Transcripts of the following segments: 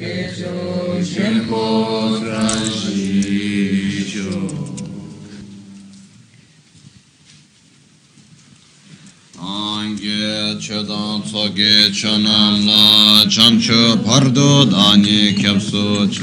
Jesús el postralillo. Ange çedan sage çanamla çançı pardu dani kepsuç.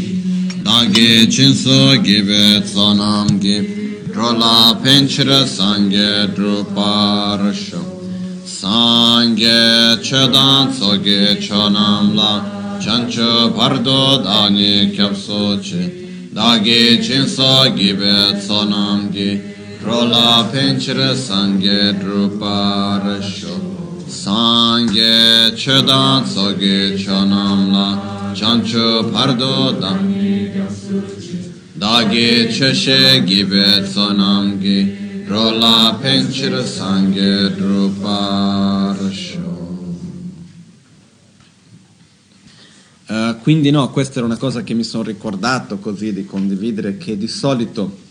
Dagi çinsu gibi sanam gibi. Rola pençre sange drupar şok. Sange çedan sage çanamla chancho pardo dani kyapso chi dagi chinso gibe sonam gi rola penchre sange drupar sho sange chedan soge chonam la chancho pardo dani dagi cheshe gibe sonam gi rola penchre sange drupar sho Uh, quindi no, questa era una cosa che mi sono ricordato così di condividere, che di solito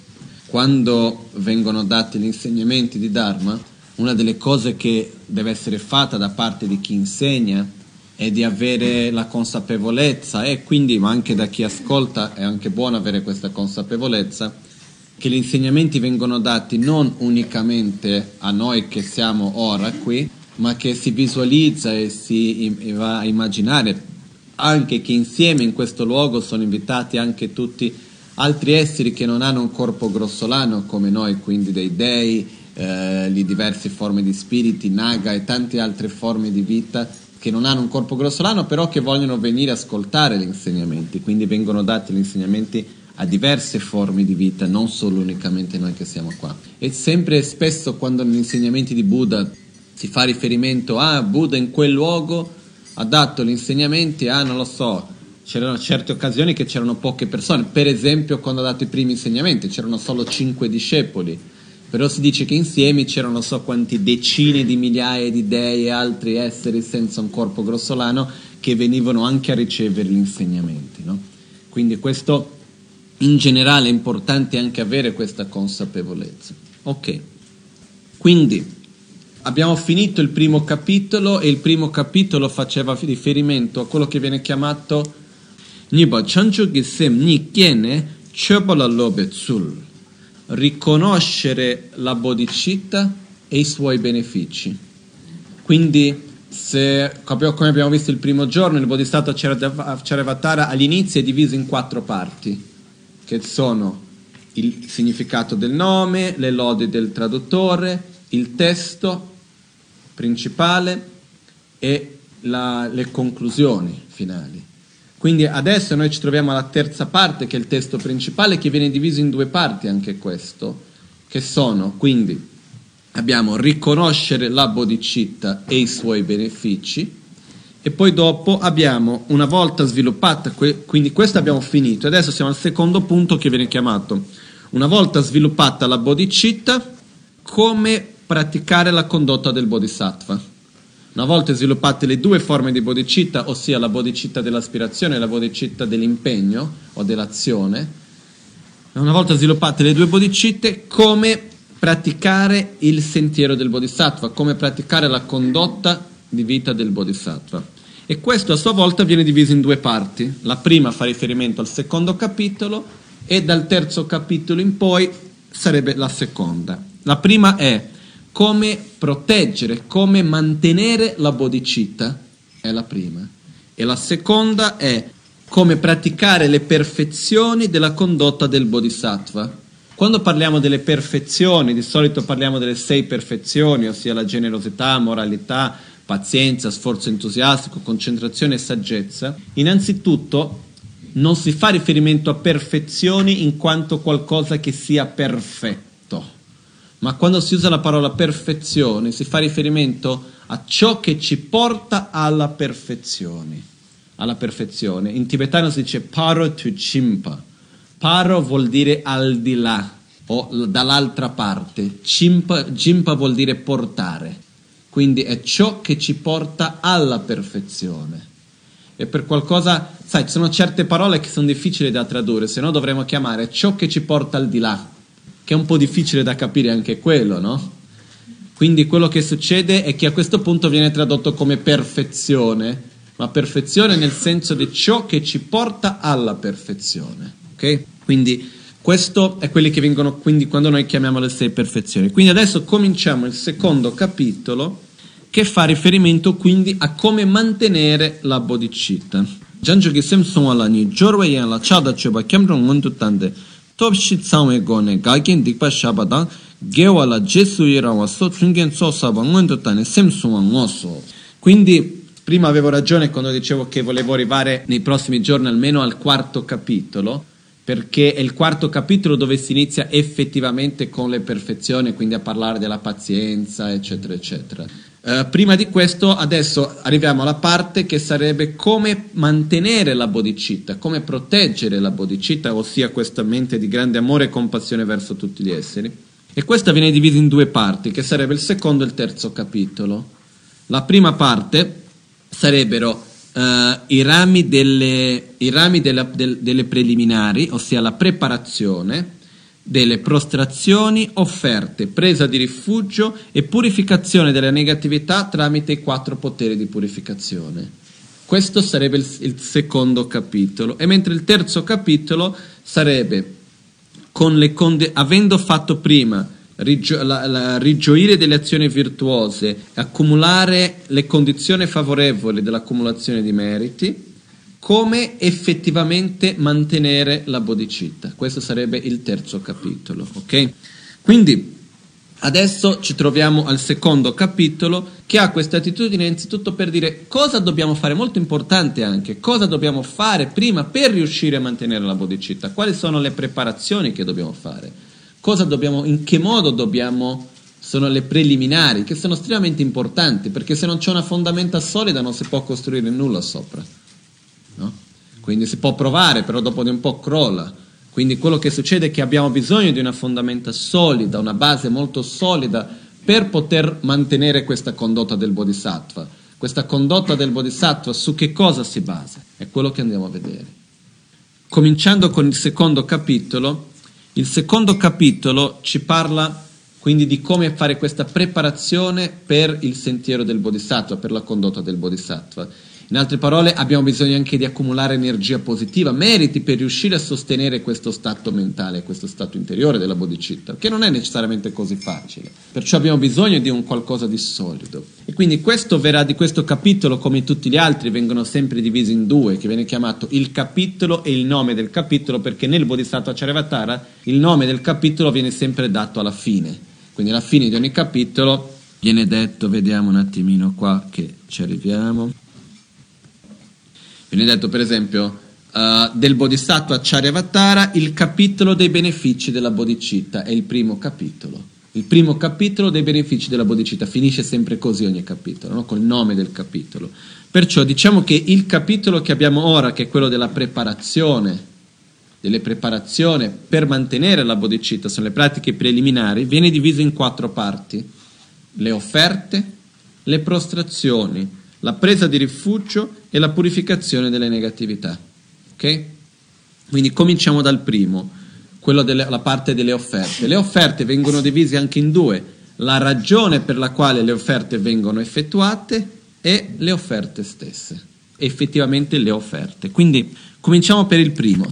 quando vengono dati gli insegnamenti di Dharma, una delle cose che deve essere fatta da parte di chi insegna è di avere la consapevolezza e quindi ma anche da chi ascolta è anche buono avere questa consapevolezza che gli insegnamenti vengono dati non unicamente a noi che siamo ora qui, ma che si visualizza e si va a immaginare anche che insieme in questo luogo sono invitati anche tutti altri esseri che non hanno un corpo grossolano come noi, quindi dei dei, eh, diverse forme di spiriti, naga e tante altre forme di vita che non hanno un corpo grossolano, però che vogliono venire a ascoltare gli insegnamenti, quindi vengono dati gli insegnamenti a diverse forme di vita, non solo unicamente noi che siamo qua. E sempre e spesso quando negli insegnamenti di Buddha si fa riferimento a ah, Buddha in quel luogo ha dato gli insegnamenti a, non lo so, c'erano certe occasioni che c'erano poche persone, per esempio quando ha dato i primi insegnamenti c'erano solo cinque discepoli, però si dice che insieme c'erano so quanti decine di migliaia di dei e altri esseri senza un corpo grossolano che venivano anche a ricevere gli insegnamenti. No? Quindi questo in generale è importante anche avere questa consapevolezza. Ok, quindi abbiamo finito il primo capitolo e il primo capitolo faceva riferimento a quello che viene chiamato Nipa chanchu ki sem ni kiene chöpala lobe tsul. Riconoscere la bodhicitta e i suoi benefici. Quindi, se, come abbiamo visto il primo giorno, il Bodhisattva Charyavatara all'inizio è diviso in quattro parti, che sono il significato del nome, le lodi del traduttore, il testo principale e la, le conclusioni finali. Quindi adesso noi ci troviamo alla terza parte, che è il testo principale, che viene diviso in due parti anche questo, che sono quindi abbiamo riconoscere la bodhicitta e i suoi benefici, e poi dopo abbiamo, una volta sviluppata, quindi questo abbiamo finito, adesso siamo al secondo punto che viene chiamato, una volta sviluppata la bodhicitta, come praticare la condotta del bodhisattva. Una volta sviluppate le due forme di bodhicitta, ossia la bodhicitta dell'aspirazione e la bodhicitta dell'impegno o dell'azione, una volta sviluppate le due bodhicitte, come praticare il sentiero del bodhisattva, come praticare la condotta di vita del bodhisattva. E questo a sua volta viene diviso in due parti. La prima fa riferimento al secondo capitolo e dal terzo capitolo in poi sarebbe la seconda. La prima è come proteggere, come mantenere la bodhicitta, è la prima. E la seconda è come praticare le perfezioni della condotta del bodhisattva. Quando parliamo delle perfezioni, di solito parliamo delle sei perfezioni, ossia la generosità, moralità, pazienza, sforzo entusiastico, concentrazione e saggezza. Innanzitutto non si fa riferimento a perfezioni in quanto qualcosa che sia perfetto ma quando si usa la parola perfezione si fa riferimento a ciò che ci porta alla perfezione. Alla perfezione. In tibetano si dice paro tu chimpa. Paro vuol dire al di là o dall'altra parte. Chimpa, chimpa vuol dire portare. Quindi è ciò che ci porta alla perfezione. E per qualcosa, sai, ci sono certe parole che sono difficili da tradurre, se no dovremmo chiamare ciò che ci porta al di là che è un po' difficile da capire anche quello, no? Quindi quello che succede è che a questo punto viene tradotto come perfezione, ma perfezione nel senso di ciò che ci porta alla perfezione. Ok? Quindi questo è quelli che vengono quindi quando noi chiamiamo le sei perfezioni. Quindi adesso cominciamo il secondo capitolo che fa riferimento quindi a come mantenere la bodhicitta. Top shit samwe gone gagen dikpa shabadang gewa la jesu yirawa so tsungen so saba ngundu tande sem songwa ngoso. Quindi prima avevo ragione quando dicevo che volevo arrivare nei prossimi giorni almeno al quarto capitolo perché è il quarto capitolo dove si inizia effettivamente con le perfezioni, quindi a parlare della pazienza, eccetera, eccetera. Uh, prima di questo, adesso arriviamo alla parte che sarebbe come mantenere la bodhicitta, come proteggere la bodhicitta, ossia questa mente di grande amore e compassione verso tutti gli esseri. E questa viene divisa in due parti, che sarebbe il secondo e il terzo capitolo. La prima parte sarebbero uh, i rami, delle, i rami della, del, delle preliminari, ossia la preparazione delle prostrazioni offerte, presa di rifugio e purificazione della negatività tramite i quattro poteri di purificazione. Questo sarebbe il, il secondo capitolo, e mentre il terzo capitolo sarebbe, condi- avendo fatto prima rigio- la, la, rigioire delle azioni virtuose, accumulare le condizioni favorevoli dell'accumulazione di meriti, come effettivamente mantenere la bodhicitta. Questo sarebbe il terzo capitolo, ok? Quindi adesso ci troviamo al secondo capitolo che ha questa attitudine innanzitutto per dire cosa dobbiamo fare, molto importante anche, cosa dobbiamo fare prima per riuscire a mantenere la bodhicitta, quali sono le preparazioni che dobbiamo fare dobbiamo, in che modo dobbiamo, sono le preliminari, che sono estremamente importanti, perché se non c'è una fondamenta solida non si può costruire nulla sopra. Quindi si può provare, però dopo di un po' crolla. Quindi quello che succede è che abbiamo bisogno di una fondamenta solida, una base molto solida per poter mantenere questa condotta del Bodhisattva. Questa condotta del Bodhisattva su che cosa si basa? È quello che andiamo a vedere. Cominciando con il secondo capitolo, il secondo capitolo ci parla quindi di come fare questa preparazione per il sentiero del Bodhisattva, per la condotta del Bodhisattva. In altre parole, abbiamo bisogno anche di accumulare energia positiva, meriti per riuscire a sostenere questo stato mentale, questo stato interiore della bodhicitta, che non è necessariamente così facile. Perciò abbiamo bisogno di un qualcosa di solido. E quindi questo verrà di questo capitolo, come tutti gli altri, vengono sempre divisi in due, che viene chiamato il capitolo e il nome del capitolo, perché nel Bodhisattva Charyavatara il nome del capitolo viene sempre dato alla fine. Quindi alla fine di ogni capitolo viene detto, vediamo un attimino qua che ci arriviamo. Viene detto per esempio uh, del Bodhisattva Charyavatara il capitolo dei benefici della bodhicitta, è il primo capitolo. Il primo capitolo dei benefici della bodhicitta finisce sempre così ogni capitolo, no? col nome del capitolo. Perciò diciamo che il capitolo che abbiamo ora, che è quello della preparazione, delle preparazioni per mantenere la bodhicitta, sono le pratiche preliminari, viene diviso in quattro parti. Le offerte, le prostrazioni, la presa di rifugio e la purificazione delle negatività. Ok? Quindi cominciamo dal primo, quello della parte delle offerte. Le offerte vengono divise anche in due, la ragione per la quale le offerte vengono effettuate e le offerte stesse, effettivamente le offerte. Quindi cominciamo per il primo.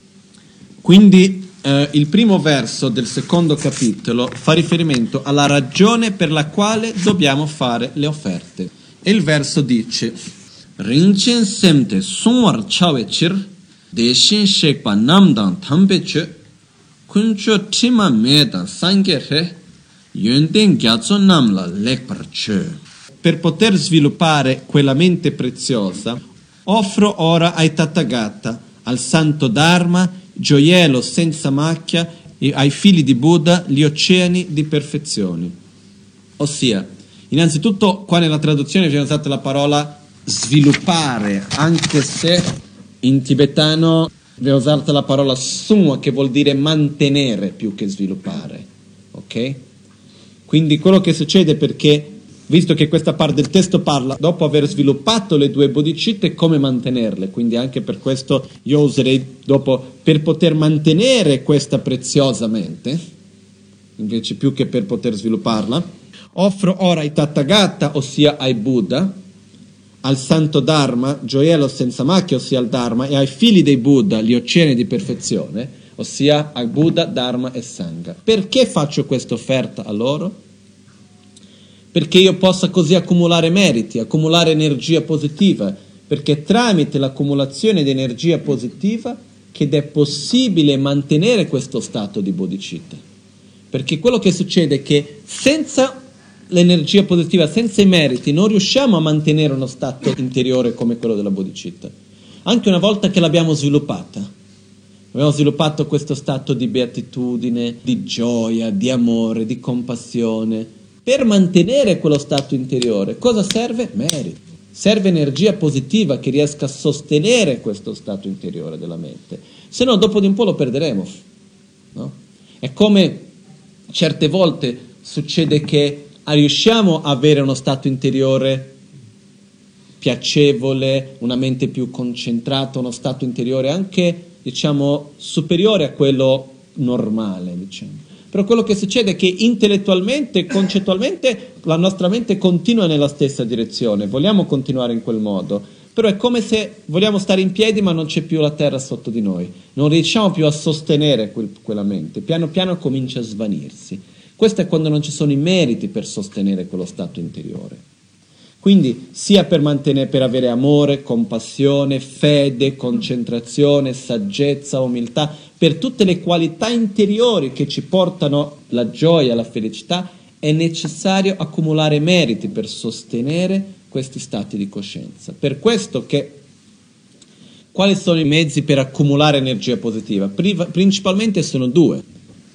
Quindi eh, il primo verso del secondo capitolo fa riferimento alla ragione per la quale dobbiamo fare le offerte. E il verso dice Rinchen semte sungwar chawe chir deshin shekpa namdang thambe che kuncho tima medan sangye re yunden gyatso namla lekpar che Per poter sviluppare quella mente preziosa offro ora ai Tathagata, al Santo Dharma, gioiello senza macchia e ai figli di Buddha gli oceani di perfezioni. Ossia, Innanzitutto qua nella traduzione viene usata la parola sviluppare, anche se in tibetano viene usata la parola summa che vuol dire mantenere più che sviluppare. Ok? Quindi quello che succede perché, visto che questa parte del testo parla dopo aver sviluppato le due bodhicitte, come mantenerle, quindi anche per questo io userei dopo per poter mantenere questa preziosa mente, invece più che per poter svilupparla offro ora ai Tathagata, ossia ai Buddha, al santo Dharma, gioiello senza macchia, ossia al Dharma, e ai figli dei Buddha, gli oceani di perfezione, ossia al Buddha, Dharma e Sangha. Perché faccio questa offerta a loro? Perché io possa così accumulare meriti, accumulare energia positiva, perché tramite l'accumulazione di energia positiva che è possibile mantenere questo stato di bodhicitta. Perché quello che succede è che senza l'energia positiva, senza i meriti, non riusciamo a mantenere uno stato interiore come quello della bodhicitta. Anche una volta che l'abbiamo sviluppata. Abbiamo sviluppato questo stato di beatitudine, di gioia, di amore, di compassione. Per mantenere quello stato interiore, cosa serve? Merito. Serve energia positiva che riesca a sostenere questo stato interiore della mente. Se no, dopo di un po' lo perderemo. No? È come certe volte succede che riusciamo a avere uno stato interiore piacevole, una mente più concentrata, uno stato interiore anche, diciamo, superiore a quello normale, diciamo. Però quello che succede è che intellettualmente, concettualmente, la nostra mente continua nella stessa direzione, vogliamo continuare in quel modo, però è come se vogliamo stare in piedi ma non c'è più la terra sotto di noi, non riusciamo più a sostenere quel, quella mente, piano piano comincia a svanirsi. Questo è quando non ci sono i meriti per sostenere quello stato interiore. Quindi sia per, mantenere, per avere amore, compassione, fede, concentrazione, saggezza, umiltà, per tutte le qualità interiori che ci portano la gioia, la felicità, è necessario accumulare meriti per sostenere questi stati di coscienza. Per questo che quali sono i mezzi per accumulare energia positiva? Principalmente sono due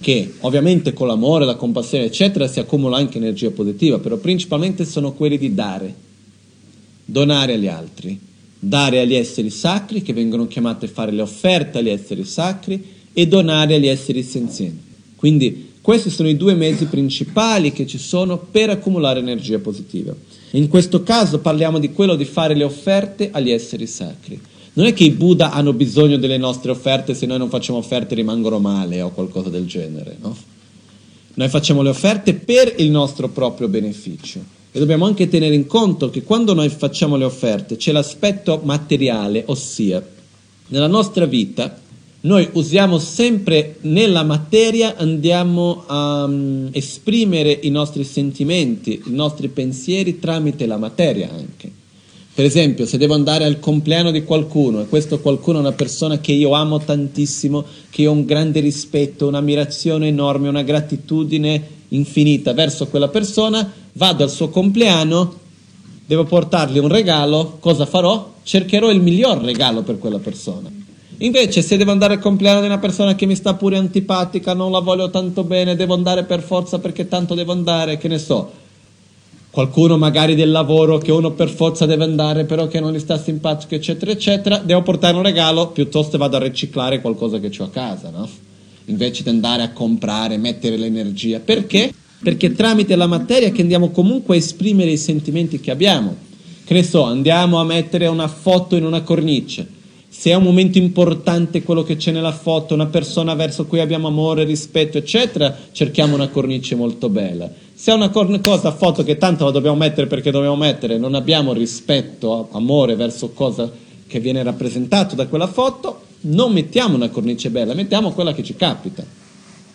che ovviamente con l'amore, la compassione, eccetera, si accumula anche energia positiva, però principalmente sono quelli di dare, donare agli altri, dare agli esseri sacri che vengono chiamati a fare le offerte agli esseri sacri e donare agli esseri senzienti. Quindi questi sono i due mezzi principali che ci sono per accumulare energia positiva. In questo caso parliamo di quello di fare le offerte agli esseri sacri. Non è che i Buddha hanno bisogno delle nostre offerte, se noi non facciamo offerte rimangono male o qualcosa del genere, no? Noi facciamo le offerte per il nostro proprio beneficio. E dobbiamo anche tenere in conto che quando noi facciamo le offerte c'è l'aspetto materiale, ossia nella nostra vita noi usiamo sempre nella materia, andiamo a um, esprimere i nostri sentimenti, i nostri pensieri tramite la materia anche. Per esempio, se devo andare al compleanno di qualcuno e questo qualcuno è una persona che io amo tantissimo, che ho un grande rispetto, un'ammirazione enorme, una gratitudine infinita verso quella persona, vado al suo compleanno, devo portargli un regalo, cosa farò? Cercherò il miglior regalo per quella persona. Invece, se devo andare al compleanno di una persona che mi sta pure antipatica, non la voglio tanto bene, devo andare per forza perché tanto devo andare, che ne so, qualcuno magari del lavoro che uno per forza deve andare però che non gli sta simpatico eccetera eccetera devo portare un regalo piuttosto vado a riciclare qualcosa che ho a casa no? invece di andare a comprare mettere l'energia perché? perché tramite la materia che andiamo comunque a esprimere i sentimenti che abbiamo che ne so andiamo a mettere una foto in una cornice se è un momento importante quello che c'è nella foto, una persona verso cui abbiamo amore, rispetto, eccetera, cerchiamo una cornice molto bella. Se è una cosa, foto che tanto la dobbiamo mettere perché dobbiamo mettere, non abbiamo rispetto, amore verso cosa che viene rappresentato da quella foto, non mettiamo una cornice bella, mettiamo quella che ci capita.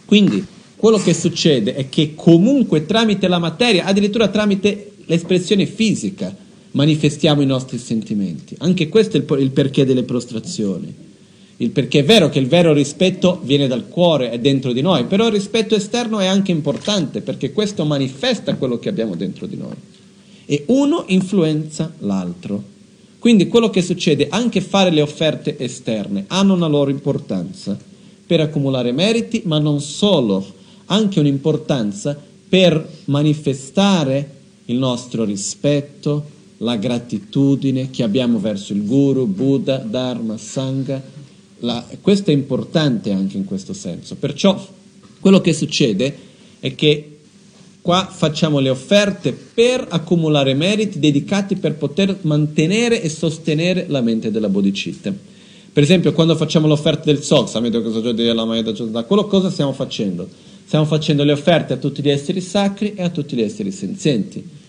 Quindi quello che succede è che comunque tramite la materia, addirittura tramite l'espressione fisica, manifestiamo i nostri sentimenti. Anche questo è il, il perché delle prostrazioni. Il perché è vero che il vero rispetto viene dal cuore, è dentro di noi, però il rispetto esterno è anche importante perché questo manifesta quello che abbiamo dentro di noi. E uno influenza l'altro. Quindi quello che succede, anche fare le offerte esterne, hanno una loro importanza per accumulare meriti, ma non solo, anche un'importanza per manifestare il nostro rispetto, la gratitudine che abbiamo verso il Guru, Buddha, Dharma, Sangha. La, questo è importante anche in questo senso. Perciò quello che succede è che qua facciamo le offerte per accumulare meriti dedicati per poter mantenere e sostenere la mente della bodhicitta. Per esempio, quando facciamo l'offerta del Sox, quello cosa stiamo facendo? Stiamo facendo le offerte a tutti gli esseri sacri e a tutti gli esseri senzienti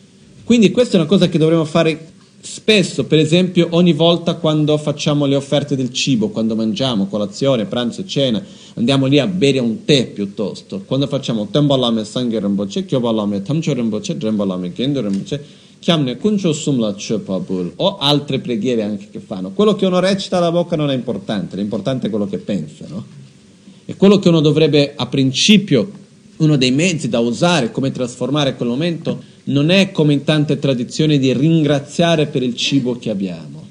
quindi questa è una cosa che dovremmo fare Spesso, per esempio, ogni volta quando facciamo le offerte del cibo, quando mangiamo colazione, pranzo, cena, andiamo lì a bere un tè piuttosto. Quando facciamo Tembalame Sanghe Rinpoche, Kyobalame Tamcho Rinpoche, Drembalame Gendo Rinpoche, Chiamne Kuncho Sumla Chöpabul, o altre preghiere anche che fanno. Quello che uno recita alla bocca non è importante, l'importante è quello che pensa, no? E quello che uno dovrebbe, a principio, uno dei mezzi da usare, come trasformare quel momento, non è come in tante tradizioni di ringraziare per il cibo che abbiamo,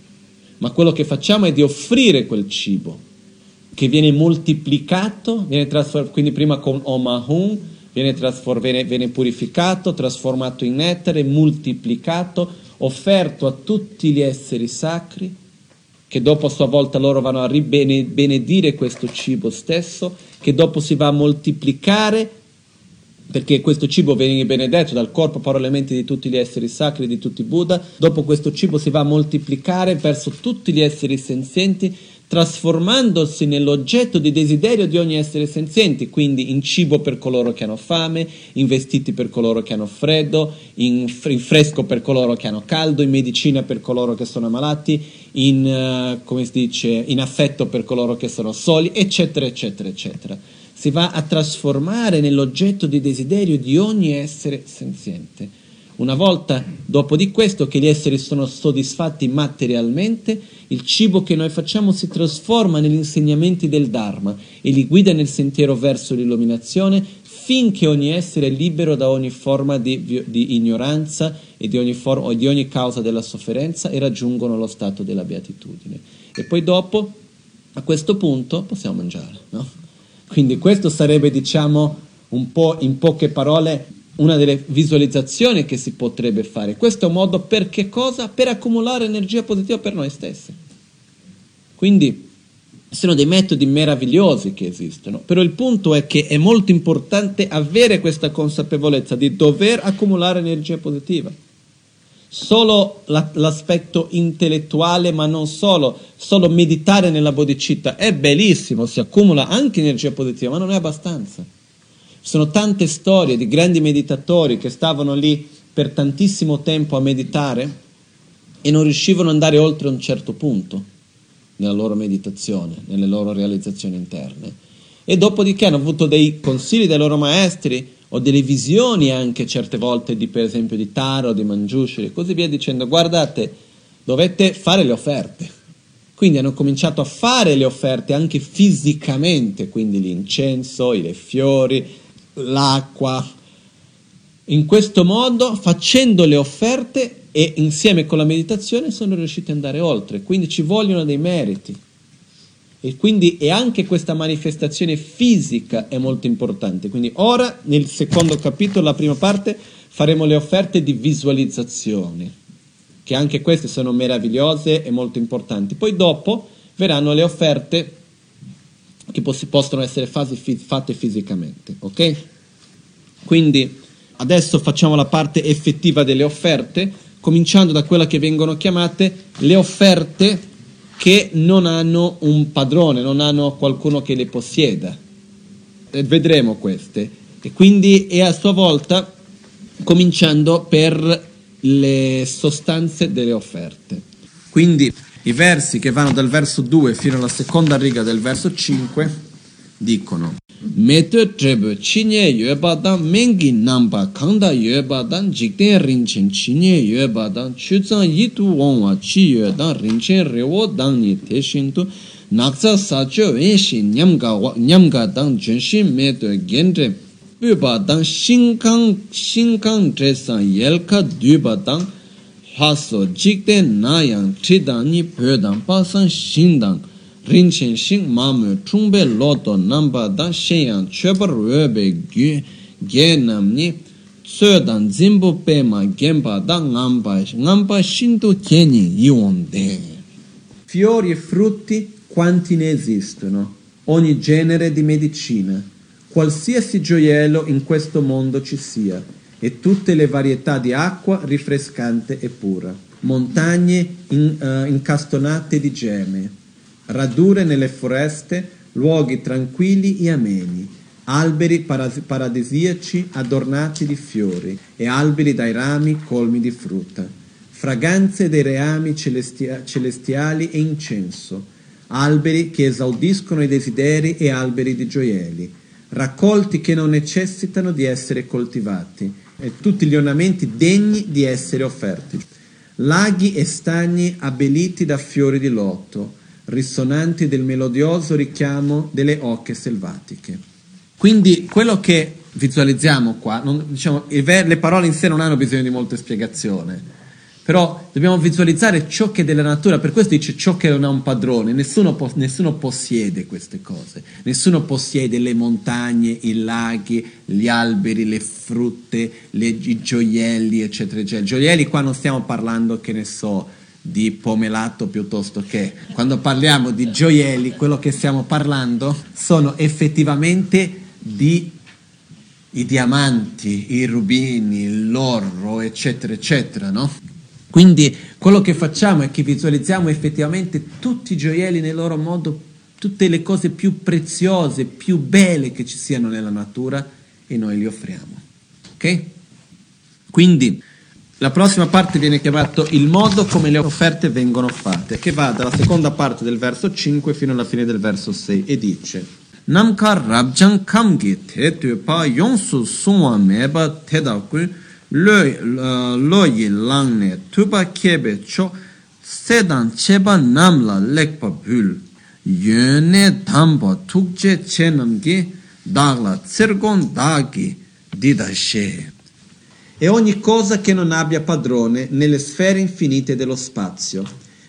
ma quello che facciamo è di offrire quel cibo che viene moltiplicato, viene trasformato, quindi prima con Omahun, viene, viene, viene purificato, trasformato in nettare, moltiplicato, offerto a tutti gli esseri sacri, che dopo a sua volta loro vanno a benedire questo cibo stesso, che dopo si va a moltiplicare perché questo cibo viene benedetto dal corpo, parole e mente di tutti gli esseri sacri, di tutti i Buddha, dopo questo cibo si va a moltiplicare verso tutti gli esseri senzienti, trasformandosi nell'oggetto di desiderio di ogni essere senziente, quindi in cibo per coloro che hanno fame, in vestiti per coloro che hanno freddo, in, fresco per coloro che hanno caldo, in medicina per coloro che sono malati, in, uh, dice, in affetto per coloro che sono soli, eccetera, eccetera, eccetera si va a trasformare nell'oggetto di desiderio di ogni essere senziente. Una volta dopo di questo che gli esseri sono soddisfatti materialmente, il cibo che noi facciamo si trasforma negli insegnamenti del Dharma e li guida nel sentiero verso l'illuminazione finché ogni essere è libero da ogni forma di, di ignoranza e di ogni, forma, di ogni causa della sofferenza e raggiungono lo stato della beatitudine. E poi dopo, a questo punto, possiamo mangiare, no? Quindi questo sarebbe, diciamo, un po' in poche parole una delle visualizzazioni che si potrebbe fare. Questo è un modo per che cosa? Per accumulare energia positiva per noi stessi. Quindi sono dei metodi meravigliosi che esistono, però il punto è che è molto importante avere questa consapevolezza di dover accumulare energia positiva solo la, l'aspetto intellettuale, ma non solo, solo meditare nella bodhicitta è bellissimo, si accumula anche energia positiva, ma non è abbastanza. Ci sono tante storie di grandi meditatori che stavano lì per tantissimo tempo a meditare e non riuscivano ad andare oltre un certo punto nella loro meditazione, nelle loro realizzazioni interne. E dopodiché hanno avuto dei consigli dai loro maestri o delle visioni anche certe volte di per esempio di Taro, di Manjushri e così via dicendo guardate dovete fare le offerte quindi hanno cominciato a fare le offerte anche fisicamente quindi l'incenso, i fiori, l'acqua. In questo modo facendo le offerte e insieme con la meditazione sono riusciti ad andare oltre. Quindi ci vogliono dei meriti e quindi e anche questa manifestazione fisica è molto importante. Quindi ora nel secondo capitolo, la prima parte, faremo le offerte di visualizzazione, che anche queste sono meravigliose e molto importanti. Poi dopo verranno le offerte che possono essere fatte fisicamente, ok? Quindi adesso facciamo la parte effettiva delle offerte, cominciando da quella che vengono chiamate le offerte che non hanno un padrone, non hanno qualcuno che le possieda. E vedremo queste. E quindi è a sua volta cominciando per le sostanze delle offerte. Quindi i versi che vanno dal verso 2 fino alla seconda riga del verso 5 디코노 메트 트레브 치녜 예바다 맹기 남바 강다 예바다 직대 린친 치녜 예바다 추장 이투 원와 치여다 린친 레워 당니 대신도 낙자 사죠 웬시 냠가 냠가 당 전신 메트 겐데 뿌바 당 신강 신강 드레산 옐카 듀바 당 하소 직대 나양 트다니 벼당 파상 신당 rinchen shing mamu chungbe loto namba dan shenyang chebar webe gyu ge namni tsuyo dan zimbo pe ma genpa dan ngamba ngamba shinto keni iwonde fiori e frutti quanti ne esistono? Ogni genere di medicina. Qualsiasi gioiello in questo mondo ci sia. E tutte le varietà di acqua rinfrescante e pura. Montagne in, uh, incastonate di gemme radure nelle foreste, luoghi tranquilli e ameni, alberi paradisiaci adornati di fiori e alberi dai rami colmi di frutta, fragranze dei reami celestia- celestiali e incenso, alberi che esaudiscono i desideri e alberi di gioielli, raccolti che non necessitano di essere coltivati, e tutti gli ornamenti degni di essere offerti, laghi e stagni abbelliti da fiori di loto, risonanti del melodioso richiamo delle oche selvatiche. Quindi quello che visualizziamo qua, non, diciamo, le parole in sé non hanno bisogno di molte spiegazioni, però dobbiamo visualizzare ciò che è della natura, per questo dice ciò che non ha un padrone, nessuno, nessuno possiede queste cose, nessuno possiede le montagne, i laghi, gli alberi, le frutte, le, i gioielli, eccetera, eccetera. Gioielli qua non stiamo parlando, che ne so, di pomelato piuttosto che quando parliamo di gioielli, quello che stiamo parlando sono effettivamente di i diamanti, i rubini, l'oro, eccetera, eccetera, no? Quindi quello che facciamo è che visualizziamo effettivamente tutti i gioielli nel loro modo, tutte le cose più preziose, più belle che ci siano nella natura e noi li offriamo. Ok? Quindi la prossima parte viene chiamata il modo come le offerte vengono fatte, che va dalla seconda parte del verso 5 fino alla fine del verso 6 e dice Namkar rabjang kamgi te tu pa yonsu sungwa meba teda kui lo yi lang ne tuba kebe cho sedan cheba namla lekpa bul yone dhambo tukje che namgi dagla tsirgon dagi dida she e ogni cosa che non abbia padrone nelle sfere infinite dello spazio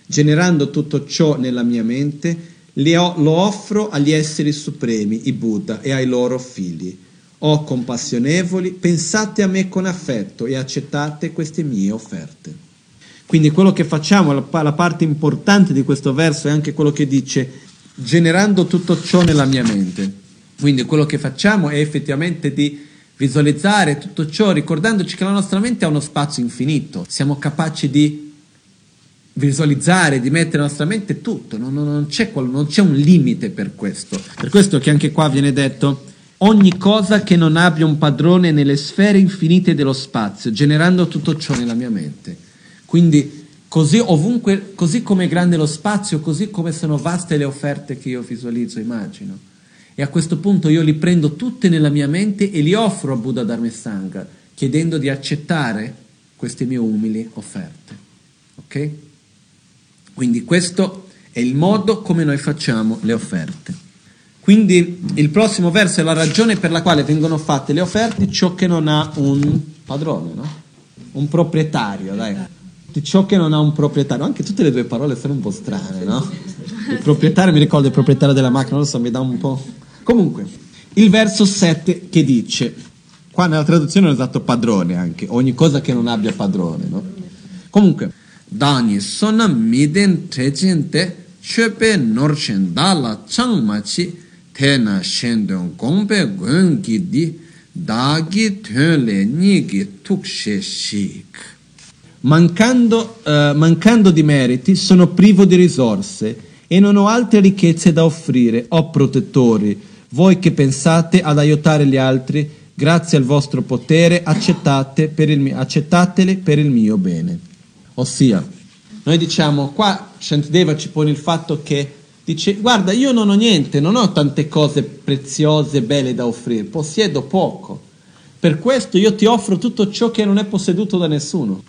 generando tutto ciò nella mia mente lo offro agli esseri supremi, i Buddha, e ai loro figli o compassionevoli, pensate a me con affetto e accettate queste mie offerte. Quindi quello che facciamo, la, parte importante di questo verso è anche quello che dice generando tutto ciò nella mia mente. Quindi quello che facciamo è effettivamente di visualizzare tutto ciò ricordandoci che la nostra mente ha uno spazio infinito, siamo capaci di visualizzare, di mettere nella nostra mente tutto, non, non, c'è, non c'è un limite per questo. Per questo che anche qua viene detto ogni cosa che non abbia un padrone nelle sfere infinite dello spazio, generando tutto ciò nella mia mente. Quindi così ovunque, così come è grande lo spazio, così come sono vaste le offerte che io visualizzo, immagino. E a questo punto io li prendo tutte nella mia mente e li offro a Buddha Dharmesanga, chiedendo di accettare queste mie umili offerte. Ok? Quindi questo è il modo come noi facciamo le offerte. Quindi il prossimo verso è la ragione per la quale vengono fatte le offerte, ciò che non ha un padrone, no? un proprietario, dai. Ciò che non ha un proprietario, anche tutte le due parole sono un po' strane, no? Il proprietario mi ricordo il proprietario della macchina, non lo so, mi dà un po'. Comunque, il verso 7 che dice, qua nella traduzione ho usato padrone anche, ogni cosa che non abbia padrone, no? Comunque, Dani sona miden trecente, chepe norchen dalla changmachi, tena shendong gongpe gongki di dagi tenle nigi tukshe shik. Mancando, uh, mancando di meriti, sono privo di risorse e non ho altre ricchezze da offrire, o protettori, voi che pensate ad aiutare gli altri, grazie al vostro potere, accettate per il, accettatele per il mio bene. Ossia, noi diciamo, qua Shantideva ci pone il fatto che Dice, guarda, io non ho niente, non ho tante cose preziose, belle da offrire, possiedo poco. Per questo io ti offro tutto ciò che non è posseduto da nessuno.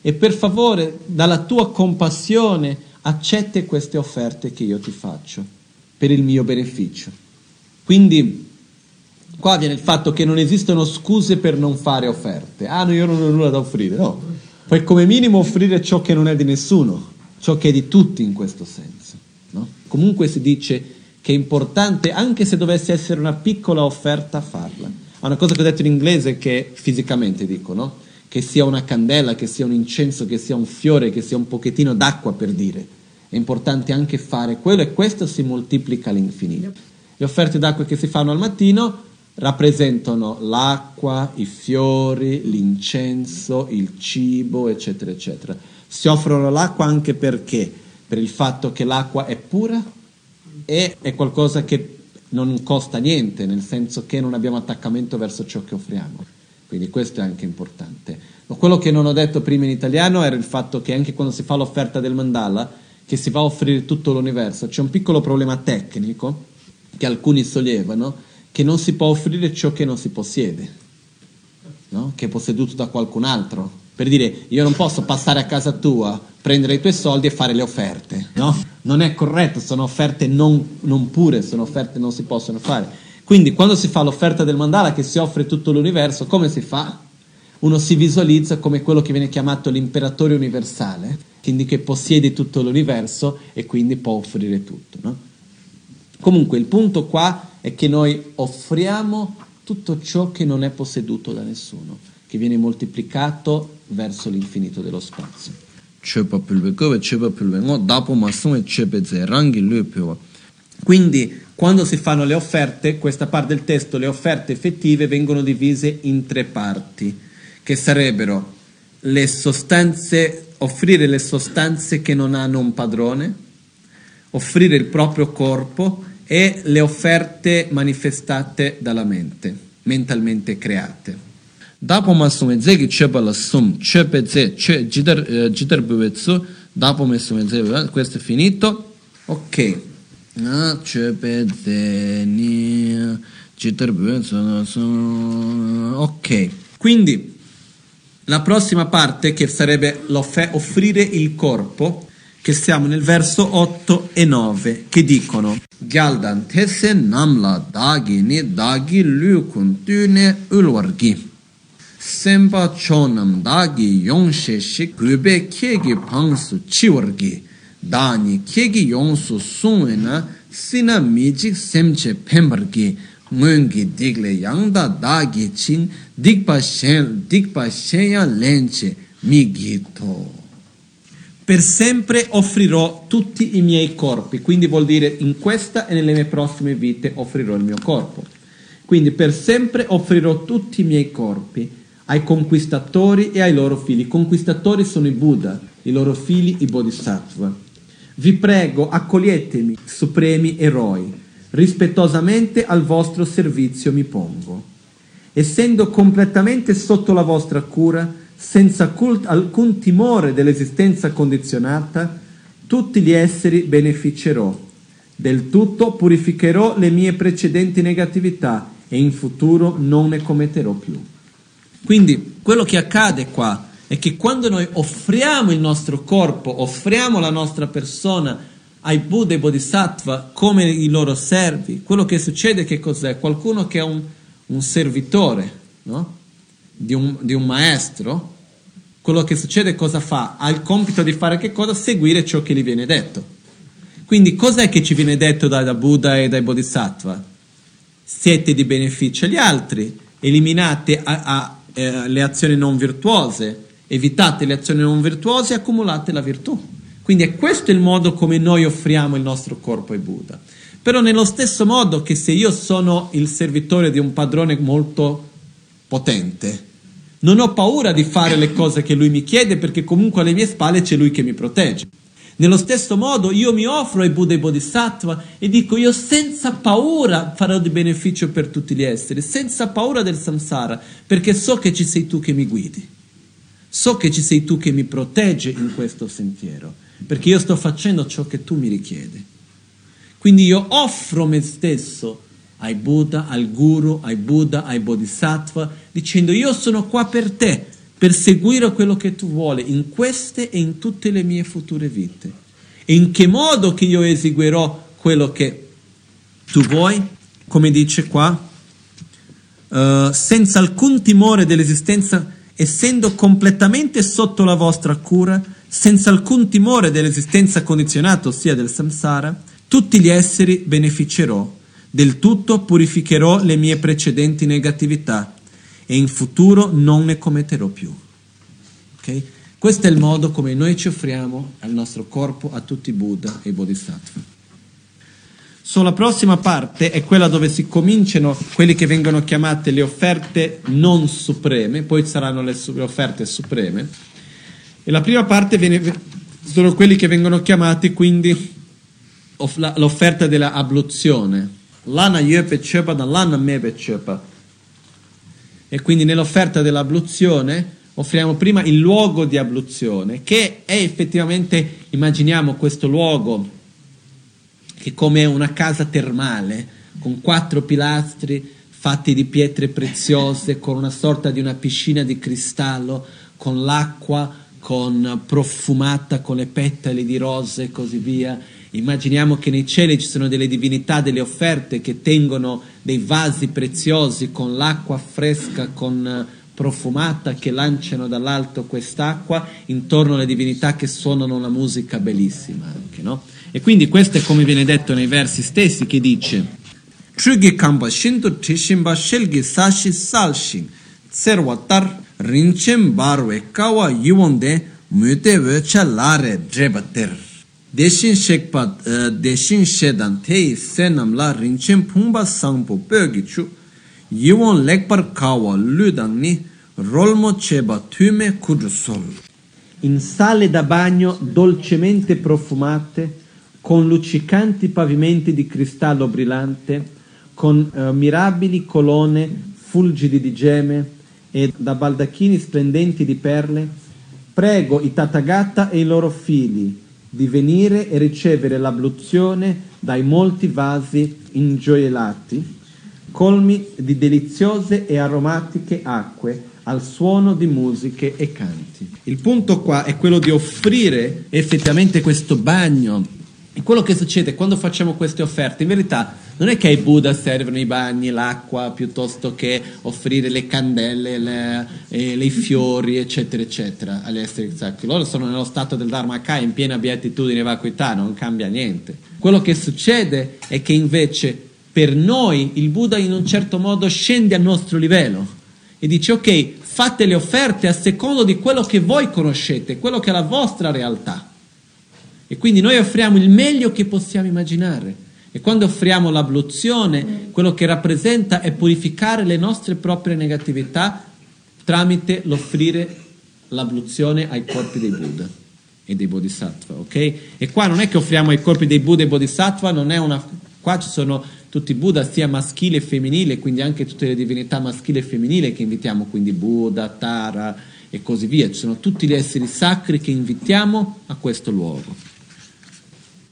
E per favore, dalla tua compassione, accetti queste offerte che io ti faccio, per il mio beneficio. Quindi, qua viene il fatto che non esistono scuse per non fare offerte. Ah, no, io non ho nulla da offrire. No, puoi come minimo offrire ciò che non è di nessuno, ciò che è di tutti in questo senso. No? Comunque si dice che è importante, anche se dovesse essere una piccola offerta, farla. È una cosa che ho detto in inglese che fisicamente dico, no? Che sia una candela, che sia un incenso, che sia un fiore, che sia un pochettino d'acqua per dire. È importante anche fare quello e questo si moltiplica all'infinito. Le offerte d'acqua che si fanno al mattino rappresentano l'acqua, i fiori, l'incenso, il cibo, eccetera, eccetera. Si offrono l'acqua anche perché per il fatto che l'acqua è pura e è qualcosa che non costa niente, nel senso che non abbiamo attaccamento verso ciò che offriamo. Quindi questo è anche importante. Quello che non ho detto prima in italiano era il fatto che anche quando si fa l'offerta del mandala, che si va a offrire tutto l'universo, c'è un piccolo problema tecnico che alcuni sollevano, che non si può offrire ciò che non si possiede, no? che è posseduto da qualcun altro. Per dire, io non posso passare a casa tua, prendere i tuoi soldi e fare le offerte, no? Non è corretto, sono offerte non, non pure, sono offerte non si possono fare. Quindi quando si fa l'offerta del mandala che si offre tutto l'universo, come si fa? Uno si visualizza come quello che viene chiamato l'imperatore universale, quindi che possiede tutto l'universo e quindi può offrire tutto. No? Comunque il punto qua è che noi offriamo tutto ciò che non è posseduto da nessuno, che viene moltiplicato verso l'infinito dello spazio. Quindi quando si fanno le offerte, questa parte del testo, le offerte effettive vengono divise in tre parti, che sarebbero le sostanze, offrire le sostanze che non hanno un padrone, offrire il proprio corpo e le offerte manifestate dalla mente, mentalmente create. Dopo masunge zegi cheba la sum, chebe ze, che jidar jidar bevetsu, dopo masunge ze, questo è finito. Ok. Ah, chebe ze ni jidar bevetsu, ok. Quindi la prossima parte che sarebbe offrire il corpo che siamo nel verso 8 e 9, che dicono Gyaldan tese namla dagi ni dagi lukun tune ulwargi. Sempa chonam dagi yongshe shik gube kegi pangsu chiwargi. Dani kegi yongsu sungwe na sina mijik semche pembargi. Ngungi digle yangda dagi chin dikpa shen, dikpa shenya lenche mi gito per sempre offrirò tutti i miei corpi, quindi vuol dire in questa e nelle mie prossime vite offrirò il mio corpo. Quindi per sempre offrirò tutti i miei corpi ai conquistatori e ai loro figli. I conquistatori sono i Buddha, i loro figli i Bodhisattva. Vi prego, accoglietemi, supremi eroi, rispettosamente al vostro servizio mi pongo. Essendo completamente sotto la vostra cura, senza alcun timore dell'esistenza condizionata, tutti gli esseri beneficerò. Del tutto purificherò le mie precedenti negatività e in futuro non ne commetterò più. Quindi quello che accade qua è che quando noi offriamo il nostro corpo, offriamo la nostra persona ai Buddha e Bodhisattva come i loro servi, quello che succede che cos'è? Qualcuno che è un, un servitore no? Di, un, di un maestro, quello che succede cosa fa? Ha il compito di fare che cosa? Seguire ciò che gli viene detto. Quindi cos'è che ci viene detto da, Buddha e dai Bodhisattva? Siete di beneficio agli altri, eliminate a, a, eh, le azioni non virtuose, evitate le azioni non virtuose e accumulate la virtù. Quindi è questo il modo come noi offriamo il nostro corpo ai Buddha. Però nello stesso modo che se io sono il servitore di un padrone molto potente, non ho paura di fare le cose che lui mi chiede perché comunque alle mie spalle c'è lui che mi protegge. Nello stesso modo io mi offro ai Buddha e Bodhisattva e dico io senza paura farò di beneficio per tutti gli esseri, senza paura del samsara, perché so che ci sei tu che mi guidi. So che ci sei tu che mi protegge in questo sentiero, perché io sto facendo ciò che tu mi richiedi. Quindi io offro me stesso ai Buddha, al Guru, ai Buddha, ai Bodhisattva, dicendo io sono qua per te, per seguire quello che tu vuoi in queste e in tutte le mie future vite. E in che modo che io eseguirò quello che tu vuoi? Come dice qua, uh, senza alcun timore dell'esistenza, essendo completamente sotto la vostra cura, senza alcun timore dell'esistenza condizionata, ossia del samsara, tutti gli esseri beneficerò del tutto purificherò le mie precedenti negatività e in futuro non ne commetterò più. Okay? Questo è il modo come noi ci offriamo al nostro corpo a tutti i Buddha e i Bodhisattva. So, la prossima parte è quella dove si cominciano quelle che vengono chiamate le offerte non supreme, poi saranno le, le offerte supreme. E la prima parte viene, sono quelli che vengono chiamati quindi l'offerta della abluzione lana yepe chepa da lana mebe chepa. E quindi nell'offerta dell'abluzione offriamo prima il luogo di abluzione, che è effettivamente, immaginiamo questo luogo che come una casa termale, con quattro pilastri fatti di pietre preziose, con una sorta di una piscina di cristallo, con l'acqua con profumata con le petali di rose e così via. Immaginiamo che nei cieli ci sono delle divinità, delle offerte che tengono dei vasi preziosi con l'acqua fresca, con profumata che lanciano dall'alto quest'acqua intorno alle divinità che suonano una musica bellissima anche, no? E quindi questo è come viene detto nei versi stessi che dice rinchem barwe kawa yiwonde mute wecha lare drebater deshin shekpa deshin shedan tei senam la rinchem pumba sangpo pyogi chu yiwon lekpar kawa ludangni rolmo ceba tume kudusol in sale da bagno dolcemente profumate con luccicanti pavimenti di cristallo brillante con uh, mirabili colonne fulgidi di gemme e da baldacchini splendenti di perle, prego i Tathagata e i loro figli di venire e ricevere l'abluzione dai molti vasi ingioiellati, colmi di deliziose e aromatiche acque al suono di musiche e canti. Il punto qua è quello di offrire effettivamente questo bagno. E quello che succede quando facciamo queste offerte, in verità non è che ai Buddha servono i bagni, l'acqua, piuttosto che offrire le candele, le, eh, i fiori, eccetera, eccetera, agli esseri sacri. Loro sono nello stato del Dharmakaya, in piena beatitudine e vacuità, non cambia niente. Quello che succede è che invece per noi il Buddha in un certo modo scende al nostro livello e dice ok, fate le offerte a secondo di quello che voi conoscete, quello che è la vostra realtà. E quindi noi offriamo il meglio che possiamo immaginare. E quando offriamo l'abluzione, quello che rappresenta è purificare le nostre proprie negatività tramite l'offrire l'abluzione ai corpi dei Buddha e dei Bodhisattva, ok? E qua non è che offriamo ai corpi dei Buddha e Bodhisattva, non è una... Qua ci sono tutti i Buddha, sia maschile e femminile, quindi anche tutte le divinità maschili e femminili che invitiamo, quindi Buddha, Tara e così via. Ci sono tutti gli esseri sacri che invitiamo a questo luogo.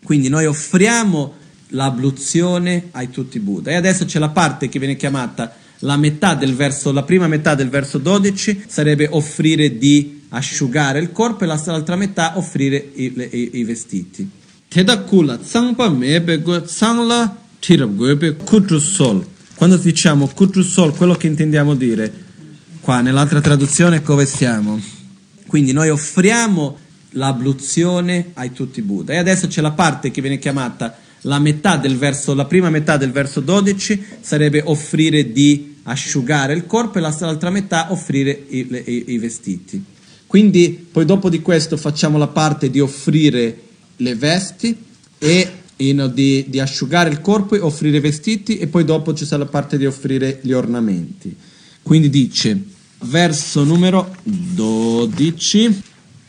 Quindi noi offriamo l'abluzione ai tutti Buddha. E adesso c'è la parte che viene chiamata la metà del verso, la prima metà del verso 12 sarebbe offrire di asciugare il corpo e l'altra metà offrire i, i, i vestiti. Tedakula tsangpa tsangla kutrusol. Quando diciamo kutrusol, quello che intendiamo dire qua nell'altra traduzione come siamo. Quindi noi offriamo l'abluzione ai tutti Buddha. E adesso c'è la parte che viene chiamata la metà del verso, la prima metà del verso 12 sarebbe offrire di asciugare il corpo e l'altra metà offrire i, i, i vestiti. Quindi poi dopo di questo facciamo la parte di offrire le vesti e di, di, asciugare il corpo e offrire i vestiti e poi dopo ci sarà la parte di offrire gli ornamenti. Quindi dice, verso numero 12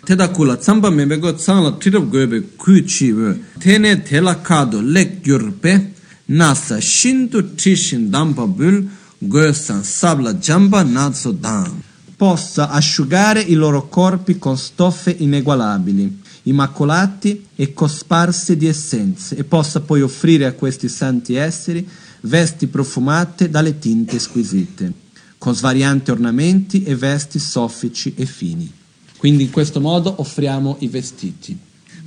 Teda kula tsamba membego tsangla tirab goebe kui chiwe. Tene tela kado lek gyurpe nasa shintu tishin dampa bul goesan sabla jamba nazo dang. Possa asciugare i loro corpi con stoffe inegualabili, immacolati e cosparse di essenze, e possa poi offrire a questi santi esseri vesti profumate dalle tinte squisite, con svarianti ornamenti e vesti soffici e fini. Quindi in questo modo offriamo i vestiti.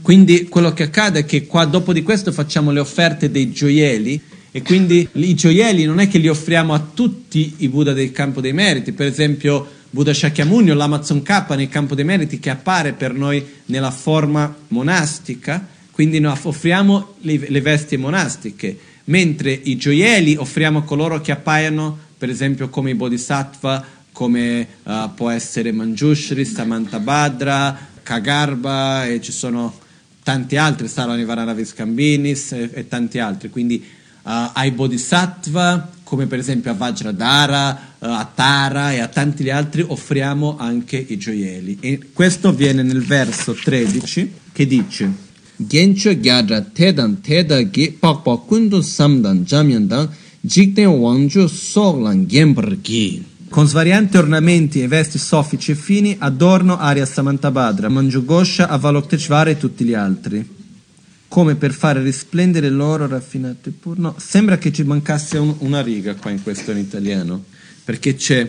Quindi quello che accade è che qua dopo di questo facciamo le offerte dei gioielli e quindi i gioielli non è che li offriamo a tutti i Buddha del campo dei meriti, per esempio Buddha Shakyamuni o l'Amazon K nel campo dei meriti che appare per noi nella forma monastica, quindi noi offriamo le, le vesti monastiche, mentre i gioielli offriamo a coloro che appaiono per esempio come i Bodhisattva come uh, può essere Manjushri, Samantabhadra, Kagarba e ci sono tanti altri, Sarvanivarana Viskambinis e, e tanti altri. Quindi uh, ai Bodhisattva, come per esempio a Vajradhara, uh, a Tara e a tanti altri, offriamo anche i gioielli. E questo viene nel verso 13 che dice Gencho gyadra tedan teda ge pakpa kundu samdan jamyandan jikten wangju soglan genbar gi. Con svarianti ornamenti e vesti soffici e fini, adorno Arya Samantabhadra, Manjugosha, Avalokiteshvara e tutti gli altri. Come per fare risplendere l'oro raffinato e pur no. Sembra che ci mancasse un- una riga qua in questo in italiano, perché c'è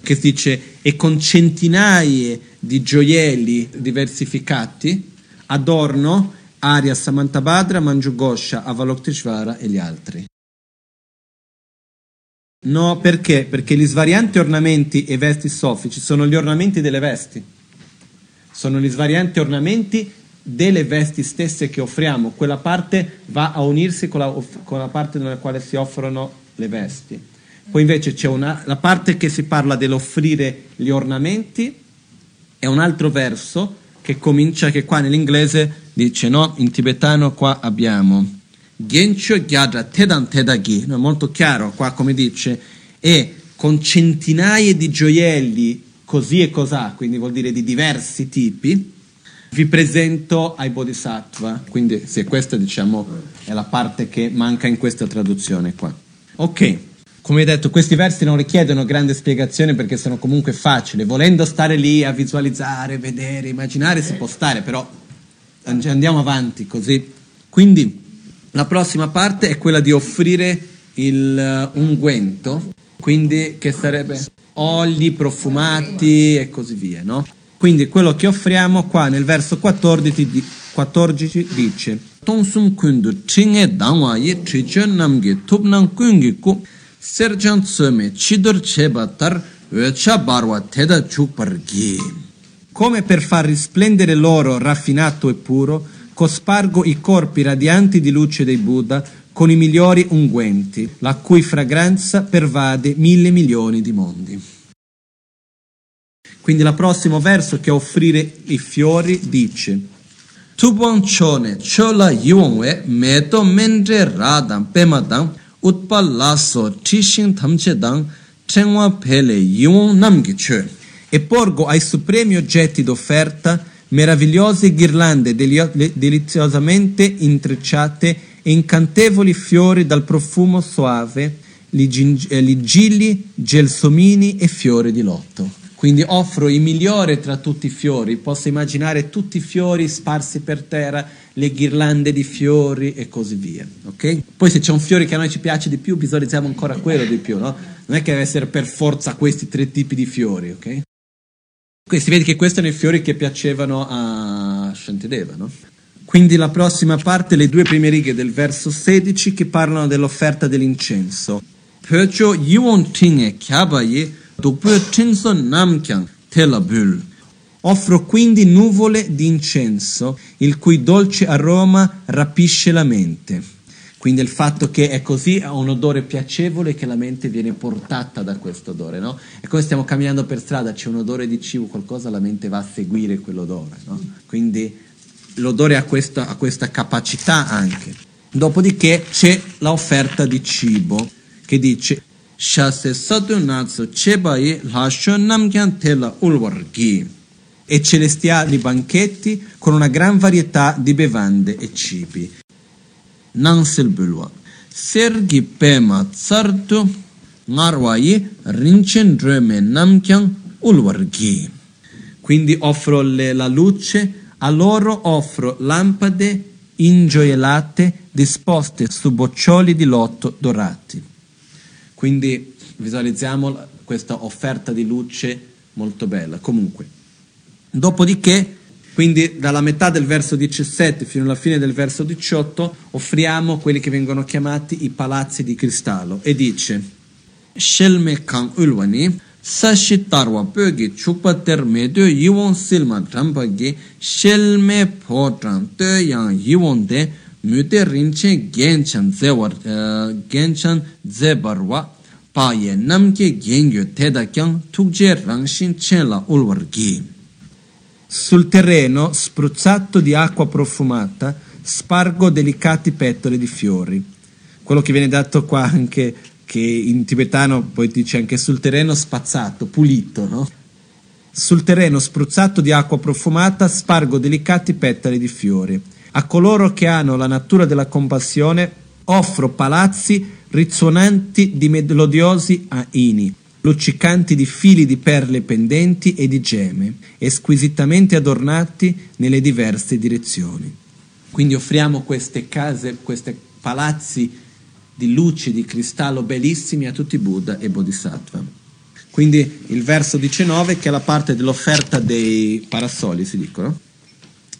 che dice e con centinaia di gioielli diversificati adorno Arya Samantabhadra, Manjugosha, Avalokiteshvara e gli altri. No, perché? Perché gli svarianti ornamenti e vesti soffici sono gli ornamenti delle vesti. Sono gli svarianti ornamenti delle vesti stesse che offriamo. Quella parte va a unirsi con la, con la parte nella quale si offrono le vesti. Poi invece c'è una, la parte che si parla dell'offrire gli ornamenti, è un altro verso che comincia, che qua nell'inglese dice, no? In tibetano qua abbiamo Gencho Gyadra Tedan Tedagi, no, molto chiaro qua come dice, e con centinaia di gioielli così e cos'ha, quindi vuol dire di diversi tipi, vi presento ai Bodhisattva. Quindi sì, questa diciamo è la parte che manca in questa traduzione qua. Ok, come detto, questi versi non richiedono grande spiegazione perché sono comunque facili. Volendo stare lì a visualizzare, vedere, immaginare, si può stare, però andiamo avanti così. Quindi la prossima parte è quella di offrire il uh, unguento, quindi che sarebbe oli profumati e così via, no? Quindi quello che offriamo qua nel verso 14, di, 14 dice Tonsum kundu chinge dangwa ye trichon namge tupnang kungi ku serjan tsome chidor cheba tar vecha barwa teda chukpargi. Come per far risplendere l'oro raffinato e puro, cospargo i corpi radianti di luce dei Buddha con i migliori unguenti, la cui fragranza pervade mille milioni di mondi. Quindi il prossimo verso che offrire i fiori dice Tubon chone chola yuongwe meto mendre radam pemadam utpalaso tishin tamchedam trengwa pele yuong namgiche e porgo ai supremi oggetti d'offerta meravigliose ghirlande deliziosamente intrecciate e incantevoli fiori dal profumo soave, ligilli, gelsomini e fiori di lotto. Quindi offro i migliori tra tutti i fiori, posso immaginare tutti i fiori sparsi per terra, le ghirlande di fiori e così via. Okay? Poi se c'è un fiore che a noi ci piace di più, visualizziamo ancora quello di più, no? Non è che deve essere per forza questi tre tipi di fiori, ok? Qui si vede che questi erano i fiori che piacevano a Shantideva, no? Quindi la prossima parte, le due prime righe del verso 16 che parlano dell'offerta dell'incenso. Pöcho yuon kyabaye Offro quindi nuvole di incenso, il cui dolce aroma rapisce la mente. Quindi il fatto che è così ha un odore piacevole che la mente viene portata da questo odore, no? E come stiamo camminando per strada, c'è un odore di cibo, qualcosa, la mente va a seguire quell'odore, no? Quindi l'odore ha questa, ha questa capacità anche. Dopodiché c'è l'offerta di cibo che dice e celestiali banchetti con una gran varietà di bevande e cibi. Nansel bulwa sergi pema tsartu ngarwayi rinchen dreme namkyan ulwargi. Quindi offro le, la luce, a loro offro lampade ingioiellate disposte su boccioli di lotto dorati. Quindi visualizziamo questa offerta di luce molto bella. Comunque, dopodiché, quindi dalla metà del verso 17 fino alla fine del verso 18, offriamo quelli che vengono chiamati i palazzi di cristallo e dice Shelme kan ulwani sashi tarwa pögi chukpa ter medo yiwon silma drambagi shelme potran te yang yiwon de mute rinche genchan zewar genchan zebarwa paye namke gengyo teda tukje rangshin chen la ulwargi. Sul terreno, spruzzato di acqua profumata, spargo delicati petali di fiori. Quello che viene dato qua anche, che in tibetano poi dice anche sul terreno spazzato, pulito, no? Sul terreno spruzzato di acqua profumata spargo delicati petali di fiori. A coloro che hanno la natura della compassione offro palazzi risuonanti di melodiosi aini, luccicanti di fili di perle pendenti e di gemme, squisitamente adornati nelle diverse direzioni. Quindi offriamo queste case, questi palazzi di luci, di cristallo bellissimi a tutti Buddha e Bodhisattva. Quindi il verso 19 che è la parte dell'offerta dei parasoli, si dicono.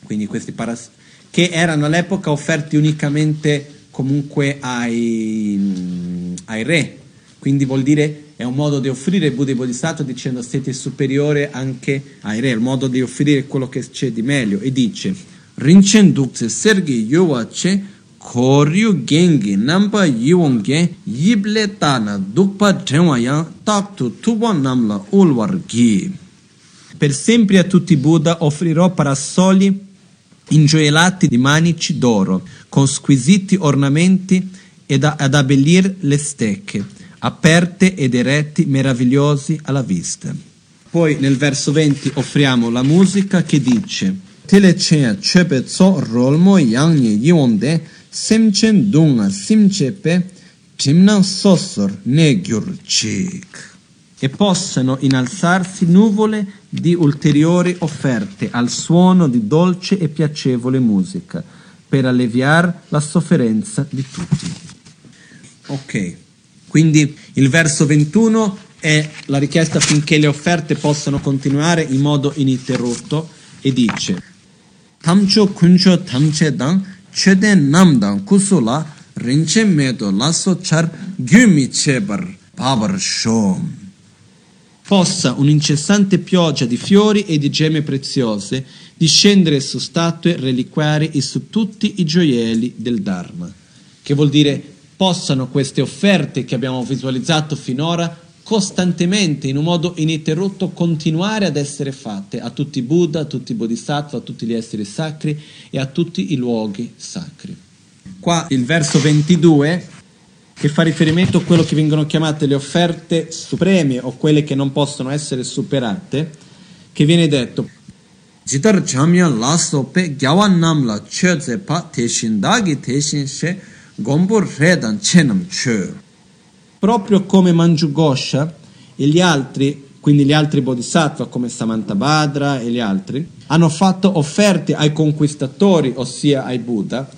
Quindi questi parasoli che erano all'epoca offerti unicamente comunque ai, ai re. Quindi vuol dire è un modo di offrire il Buddha Bodhisattva dicendo siete superiore anche ai re, è un modo di offrire quello che c'è di meglio. E dice, Rinchen dukse sergi yuwa che koryu gengi nampa yiwonge yible tana dukpa dhenwa yang taktu tuwa namla ulwar gi. Per sempre a tutti i Buddha offrirò parasoli ingioiellati di manici d'oro, con squisiti ornamenti ed ad abbellir le stecche, aperte ed eretti, meravigliosi alla vista. Poi nel verso 20 offriamo la musica che dice Telecea chepe rolmo yangne yionde semchen dunga simchepe timna sosor ne gyurchik e possano innalzarsi nuvole di ulteriori offerte al suono di dolce e piacevole musica per alleviare la sofferenza di tutti. Ok, quindi il verso 21 è la richiesta affinché le offerte possano continuare in modo ininterrotto e dice Tamcho kuncho tamche dang chede namdang kusula rinche medo lasso char gyumi chebar babar shom possa un'incessante pioggia di fiori e di gemme preziose discendere su statue, reliquiari e su tutti i gioielli del Dharma. Che vuol dire possano queste offerte che abbiamo visualizzato finora costantemente, in un modo ininterrotto, continuare ad essere fatte a tutti i Buddha, a tutti i Bodhisattva, a tutti gli esseri sacri e a tutti i luoghi sacri. Qua il verso 22 che fa riferimento a quello che vengono chiamate le offerte supreme o quelle che non possono essere superate, che viene detto Jidar Jamya Laso Pe Gyawan Namla Chöze Pa Teshin Dagi Teshin She Gombur Redan Chenam Chö. Proprio come Manjugosha e gli altri, quindi gli altri bodhisattva come Samantabhadra e gli altri, hanno fatto offerte ai conquistatori, ossia ai Buddha,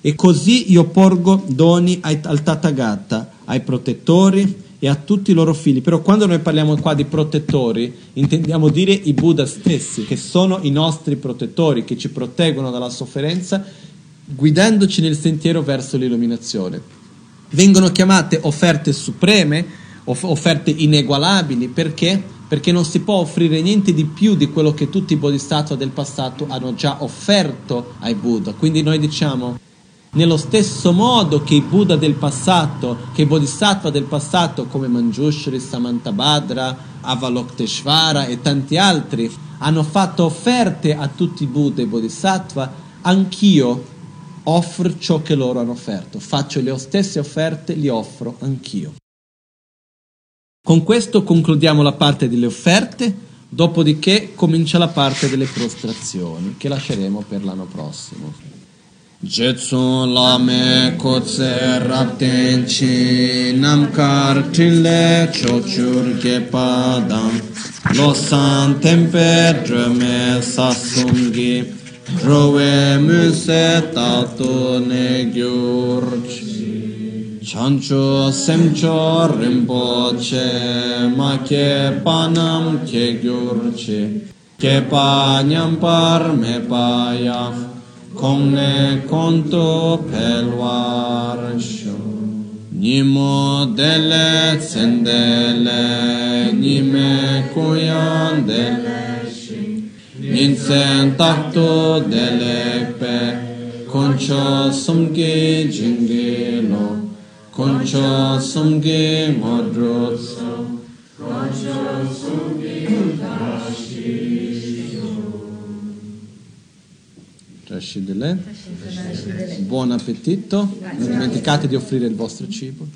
e così io porgo doni al Tathagata, ai protettori e a tutti i loro figli. Però quando noi parliamo qua di protettori, intendiamo dire i Buddha stessi, che sono i nostri protettori, che ci proteggono dalla sofferenza, guidandoci nel sentiero verso l'illuminazione. Vengono chiamate offerte supreme, offerte inegualabili, perché? Perché non si può offrire niente di più di quello che tutti i bodhisattva del passato hanno già offerto ai Buddha. Quindi noi diciamo nello stesso modo che i Buddha del passato, che i Bodhisattva del passato come Manjushri, Samantabhadra, Avalokiteshvara e tanti altri hanno fatto offerte a tutti i Buddha e i Bodhisattva, anch'io offro ciò che loro hanno offerto, faccio le stesse offerte, li offro anch'io. Con questo concludiamo la parte delle offerte, dopodiché comincia la parte delle prostrazioni che lasceremo per l'anno prossimo. Jetsu lame kotse rapten chi namkar tinle chochur ge padam losan tempe drame sasungi rowe muse tato ne gyurch chancho semcho rimpoche ma ke panam ke gyurche ke pa nyampar me pa ya Kongne konto pelwar sho Nimo dele tsendele Nime kuyan dele Ninsen takto dele pe Koncho sumge jingelo Koncho sumge modrotso Koncho sumge dashi Trascidele. Buon appetito. Non dimenticate di offrire il vostro cibo.